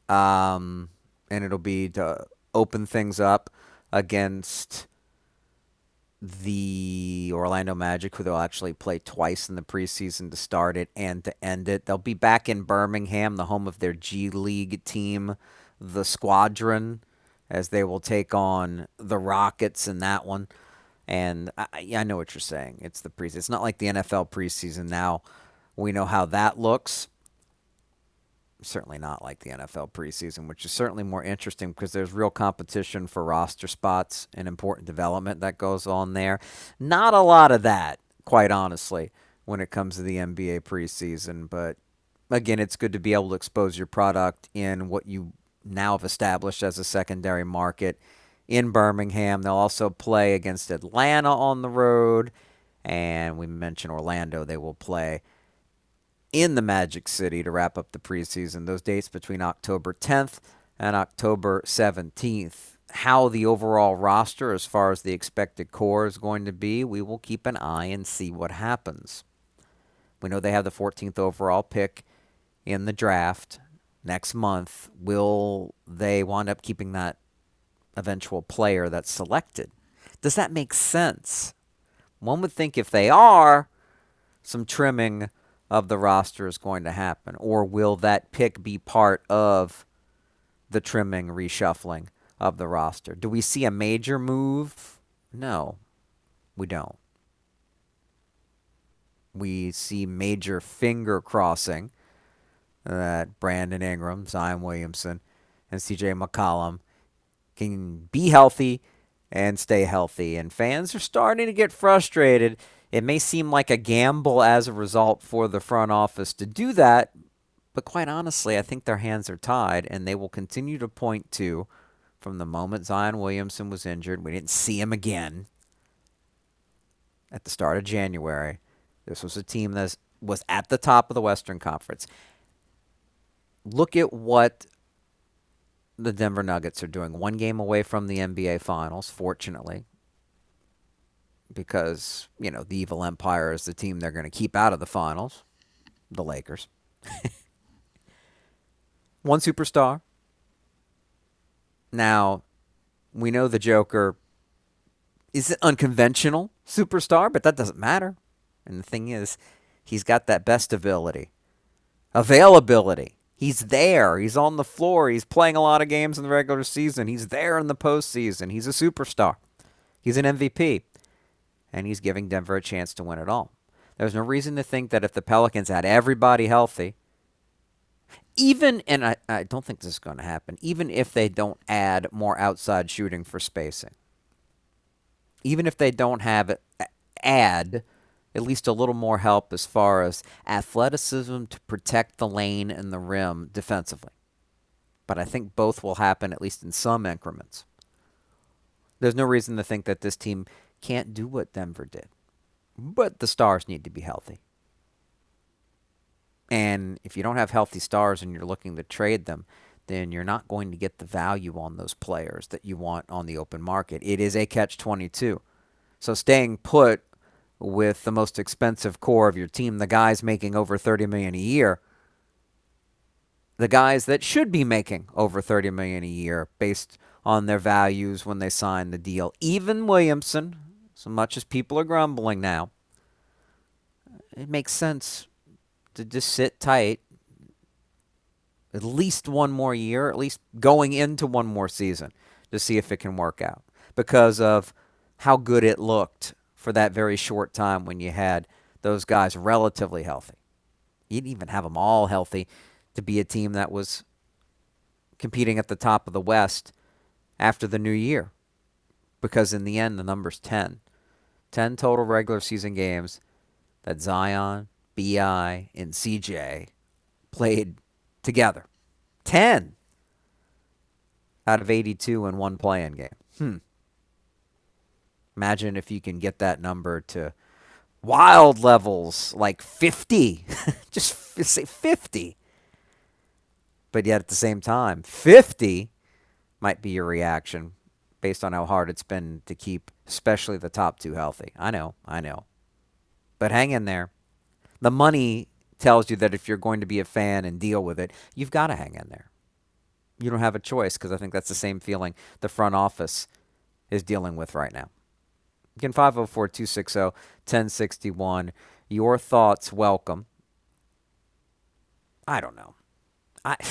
Um, and it'll be to open things up against the Orlando Magic, who they'll actually play twice in the preseason to start it and to end it. They'll be back in Birmingham, the home of their G League team, the Squadron, as they will take on the Rockets in that one. And I, I know what you're saying. It's the preseason. It's not like the NFL preseason now. We know how that looks. Certainly not like the NFL preseason, which is certainly more interesting because there's real competition for roster spots and important development that goes on there. Not a lot of that, quite honestly, when it comes to the NBA preseason. But again, it's good to be able to expose your product in what you now have established as a secondary market in Birmingham. They'll also play against Atlanta on the road. And we mentioned Orlando. They will play in the Magic City to wrap up the preseason. Those dates between October 10th and October 17th how the overall roster, as far as the expected core, is going to be, we will keep an eye and see what happens. We know they have the 14th overall pick in the draft next month. Will they wind up keeping that eventual player that's selected? Does that make sense? One would think if they are, some trimming of the roster is going to happen. Or will that pick be part of the trimming, reshuffling of the roster? Do we see a major move? No, we don't. We see major finger crossing that Brandon Ingram, Zion Williamson, and CJ McCollum can be healthy and stay healthy. And fans are starting to get frustrated. It may seem like a gamble as a result for the front office to do that, but quite honestly, I think their hands are tied, and they will continue to point to from the moment Zion Williamson was injured. We didn't see him again at the start of January. This was a team that was at the top of the Western Conference. Look at what the Denver Nuggets are doing. One game away from the NBA Finals, fortunately, because, you know, the Evil Empire is the team they're going to keep out of the finals, the Lakers. <laughs> One superstar. Now, we know the Joker is an unconventional superstar, but that doesn't matter. And the thing is, he's got that best ability, availability. He's there. He's on the floor. He's playing a lot of games in the regular season. He's there in the postseason. He's a superstar. He's an MVP. And he's giving Denver a chance to win it all. There's no reason to think that if the Pelicans had everybody healthy, even, and I, I don't think this is going to happen, even if they don't add more outside shooting for spacing, even if they don't have add at least a little more help as far as athleticism to protect the lane and the rim defensively. But I think both will happen at least in some increments. There's no reason to think that this team can't do what Denver did. But the stars need to be healthy. And if you don't have healthy stars and you're looking to trade them, then you're not going to get the value on those players that you want on the open market. It is a catch 22. So staying put with the most expensive core of your team, the guys making over 30 million a year, the guys that should be making over 30 million a year based on their values when they signed the deal. Even Williamson, so much as people are grumbling now, it makes sense to just sit tight at least one more year, at least going into one more season to see if it can work out because of how good it looked for that very short time when you had those guys relatively healthy. You didn't even have them all healthy to be a team that was competing at the top of the West after the new year. Because in the end, the number's 10. 10 total regular season games that Zion, BI, and CJ played together. 10 out of 82 in one playing game. Hmm. Imagine if you can get that number to wild levels like 50. <laughs> Just say 50. But yet at the same time, 50 might be your reaction based on how hard it's been to keep, especially the top two, healthy. I know, I know. But hang in there. The money tells you that if you're going to be a fan and deal with it, you've got to hang in there. You don't have a choice because I think that's the same feeling the front office is dealing with right now. Again, 504 260 1061. Your thoughts welcome. I don't know. I. <laughs>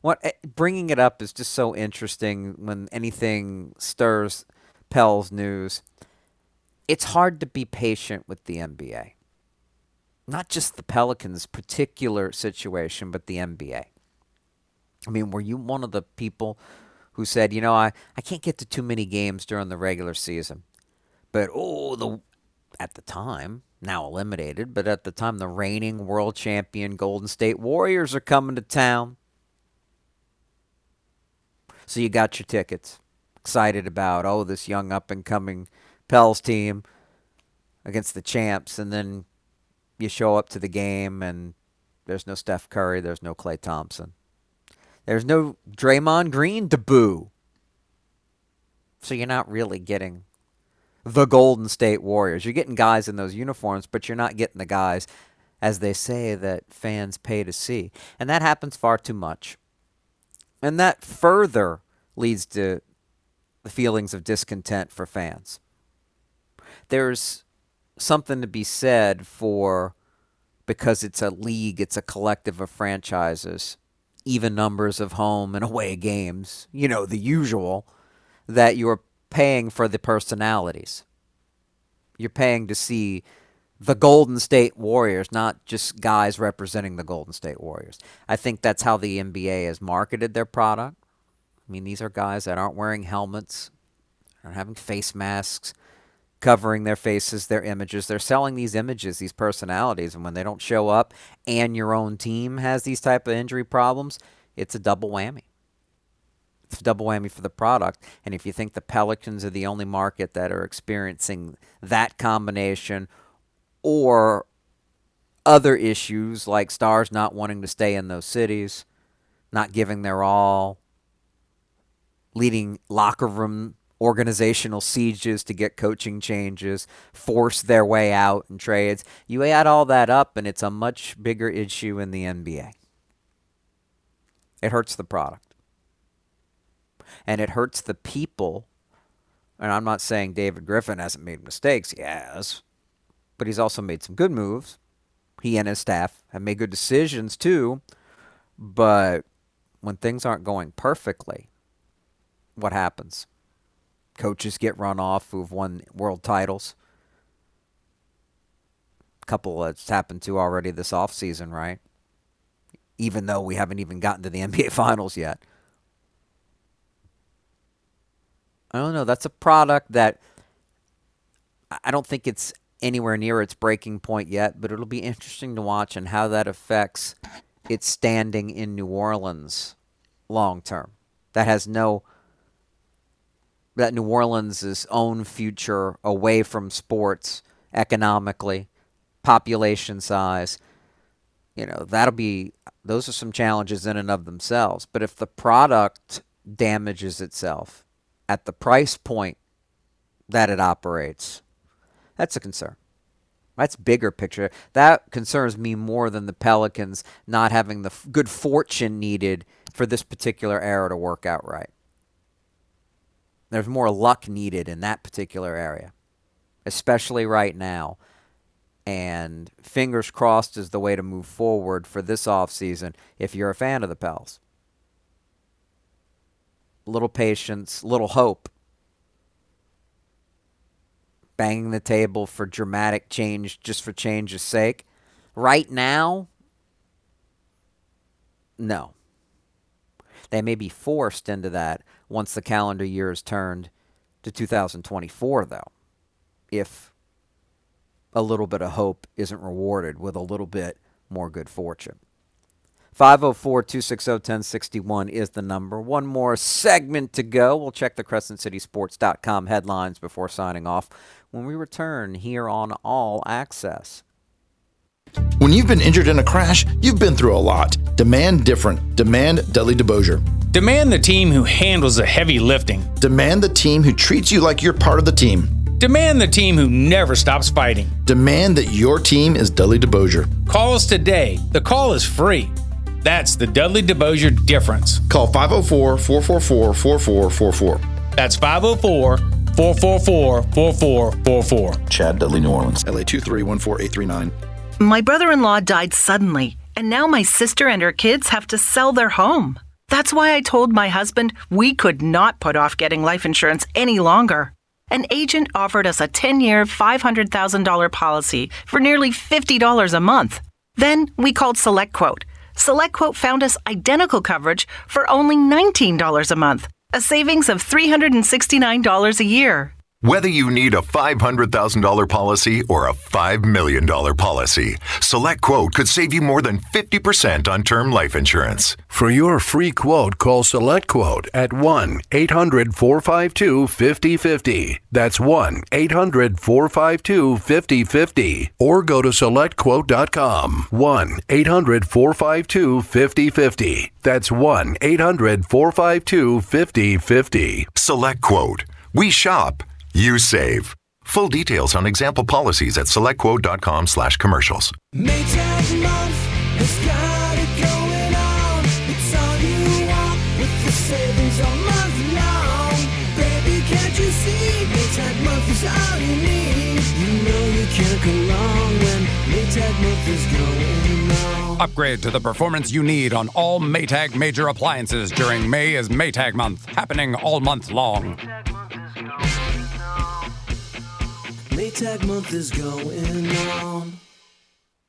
What eh, bringing it up is just so interesting when anything stirs Pels news. It's hard to be patient with the NBA. Not just the Pelicans' particular situation, but the NBA. I mean, were you one of the people who said, you know, I, I can't get to too many games during the regular season? But oh, the at the time, now eliminated, but at the time the reigning world champion Golden State Warriors are coming to town. So you got your tickets. Excited about, oh, this young up and coming Pels team against the champs and then you show up to the game and there's no Steph Curry, there's no Klay Thompson. There's no Draymond Green to boo. So you're not really getting the Golden State Warriors. You're getting guys in those uniforms, but you're not getting the guys, as they say, that fans pay to see. And that happens far too much. And that further leads to the feelings of discontent for fans. There's something to be said for because it's a league, it's a collective of franchises, even numbers of home and away games, you know, the usual, that you're paying for the personalities. You're paying to see the Golden State Warriors, not just guys representing the Golden State Warriors. I think that's how the NBA has marketed their product. I mean, these are guys that aren't wearing helmets, aren't having face masks, covering their faces, their images. They're selling these images, these personalities, and when they don't show up and your own team has these type of injury problems, it's a double whammy. It's double whammy for the product. And if you think the Pelicans are the only market that are experiencing that combination or other issues like stars not wanting to stay in those cities, not giving their all, leading locker room organizational sieges to get coaching changes, force their way out in trades. You add all that up, and it's a much bigger issue in the NBA. It hurts the product. And it hurts the people. And I'm not saying David Griffin hasn't made mistakes. He has. But he's also made some good moves. He and his staff have made good decisions too. But when things aren't going perfectly, what happens? coaches get run off who've won world titles. A couple that's happened to already this offseason, right? Even though we haven't even gotten to the <laughs> NBA Finals yet. I don't know. That's a product that I don't think it's anywhere near its breaking point yet, but it'll be interesting to watch and how that affects its standing in New Orleans long term. That has no that New Orleans' own future away from sports economically, population size. You know, that'll be, those are some challenges in and of themselves. But if the product damages itself at the price point that it operates, that's a concern. That's bigger picture. That concerns me more than the Pelicans not having the f- good fortune needed for this particular era to work out right. There's more luck needed in that particular area, especially right now. And fingers crossed is the way to move forward for this offseason if you're a fan of the Pels. Little patience, little hope. Banging the table for dramatic change just for change's sake. Right now, no. They may be forced into that once the calendar year is turned to 2024, though, if a little bit of hope isn't rewarded with a little bit more good fortune. 504 260 1061 is the number. One more segment to go. We'll check the CrescentCitySports.com headlines before signing off when we return here on All Access. When you've been injured in a crash, you've been through a lot. Demand different. Demand Dudley DeBosier. Demand the team who handles the heavy lifting. Demand the team who treats you like you're part of the team. Demand the team who never stops fighting. Demand that your team is Dudley DeBosier. Call us today. The call is free. That's the Dudley DeBosier difference. Call 504 444 4444. That's 504 444 4444. Chad Dudley, New Orleans. LA 2314839. My brother in law died suddenly, and now my sister and her kids have to sell their home. That's why I told my husband we could not put off getting life insurance any longer. An agent offered us a 10 year, $500,000 policy for nearly $50 a month. Then we called SelectQuote. SelectQuote found us identical coverage for only $19 a month, a savings of $369 a year. Whether you need a $500,000 policy or a $5 million policy, Select Quote could save you more than 50% on term life insurance. For your free quote, call Select Quote at 1 800 452 5050. That's 1 800 452 5050. Or go to SelectQuote.com. 1 800 452 5050. That's 1 800 452 5050. Select Quote We shop, you save. Full details on example policies at selectquote.com slash commercials. Maytag month has got it going on. It's all you want with the savings all month long. Baby, can't you see? Maytag month is all you need. You know you can't go wrong when Maytag month is going on. Upgrade to the performance you need on all Maytag major appliances during May is Maytag month, happening all month long. Maytag month is going on.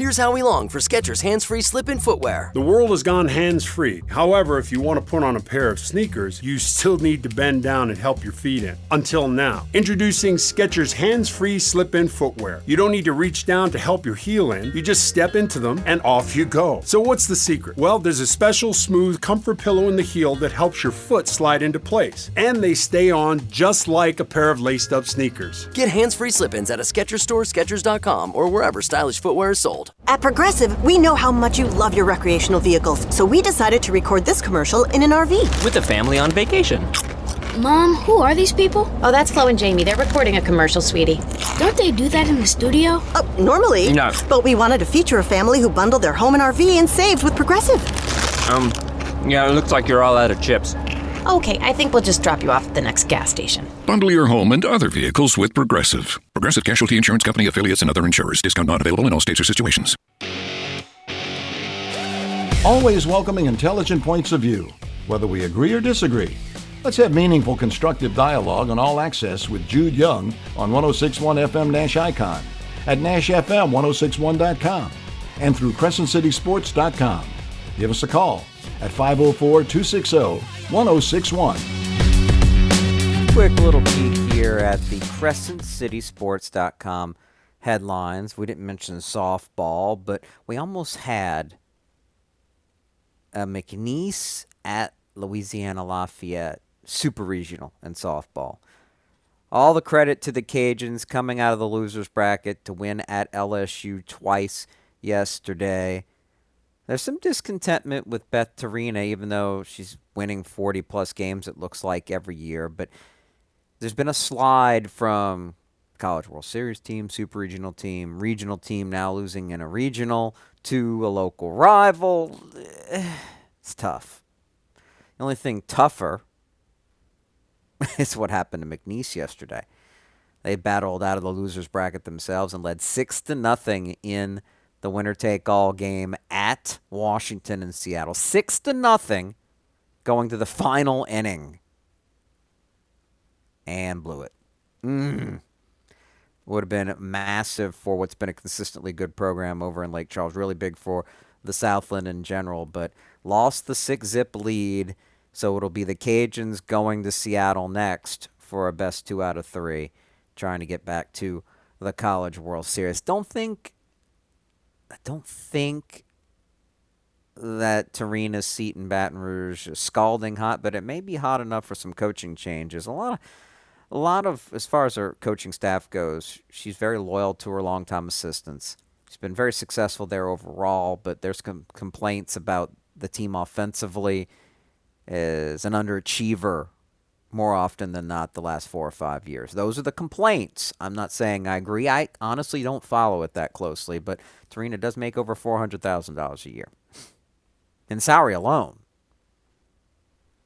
Here's Howie Long for Skechers Hands Free Slip In Footwear. The world has gone hands free. However, if you want to put on a pair of sneakers, you still need to bend down and help your feet in. Until now. Introducing Skechers Hands Free Slip In Footwear. You don't need to reach down to help your heel in, you just step into them and off you go. So, what's the secret? Well, there's a special smooth comfort pillow in the heel that helps your foot slide into place. And they stay on just like a pair of laced up sneakers. Get hands free slip ins at a Skechers store, Skechers.com, or wherever stylish footwear is sold. At Progressive, we know how much you love your recreational vehicles, so we decided to record this commercial in an RV. With a family on vacation. Mom, who are these people? Oh, that's Flo and Jamie. They're recording a commercial, sweetie. Don't they do that in the studio? Uh, normally. No. But we wanted to feature a family who bundled their home and RV and saved with Progressive. Um, yeah, it looks like you're all out of chips. Okay, I think we'll just drop you off at the next gas station. Bundle your home and other vehicles with Progressive. Progressive Casualty Insurance Company affiliates and other insurers. Discount not available in all states or situations. Always welcoming intelligent points of view, whether we agree or disagree. Let's have meaningful, constructive dialogue on All Access with Jude Young on 1061 FM Nash Icon, at NashFM1061.com, and through CrescentCitySports.com. Give us a call at 504 260 1061. Quick little peek here at the CrescentCitySports.com headlines. We didn't mention softball, but we almost had a McNeese at Louisiana Lafayette Super Regional in softball. All the credit to the Cajuns coming out of the losers bracket to win at LSU twice yesterday. There's some discontentment with Beth Torina, even though she's winning 40 plus games, it looks like every year. But there's been a slide from College World Series team, Super Regional team, regional team now losing in a regional to a local rival. <sighs> It's tough. The only thing tougher <laughs> is what happened to McNeese yesterday. They battled out of the losers bracket themselves and led six to nothing in the winner take all game at Washington and Seattle. Six to nothing going to the final inning. And blew it. Mm. Would have been massive for what's been a consistently good program over in Lake Charles. Really big for the Southland in general, but lost the six zip lead. So it'll be the Cajuns going to Seattle next for a best two out of three, trying to get back to the College World Series. Don't think I don't think that Torina's seat in Baton Rouge is scalding hot, but it may be hot enough for some coaching changes. A lot of a lot of as far as her coaching staff goes, she's very loyal to her longtime assistants. She's been very successful there overall, but there's com- complaints about the team offensively is an underachiever more often than not the last four or five years. Those are the complaints. I'm not saying I agree. I honestly don't follow it that closely, but Torina does make over $400,000 a year in salary alone.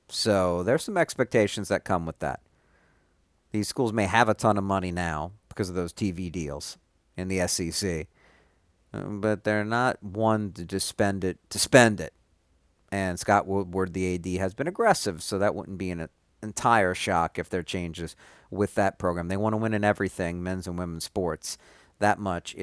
So there's some expectations that come with that. These schools may have a ton of money now because of those TV deals in the SEC, uh, but they're not one to just spend it to spend it. And Scott Woodward, the AD, has been aggressive, so that wouldn't be an entire shock if there are changes with that program. They want to win in everything, men's and women's sports. That much is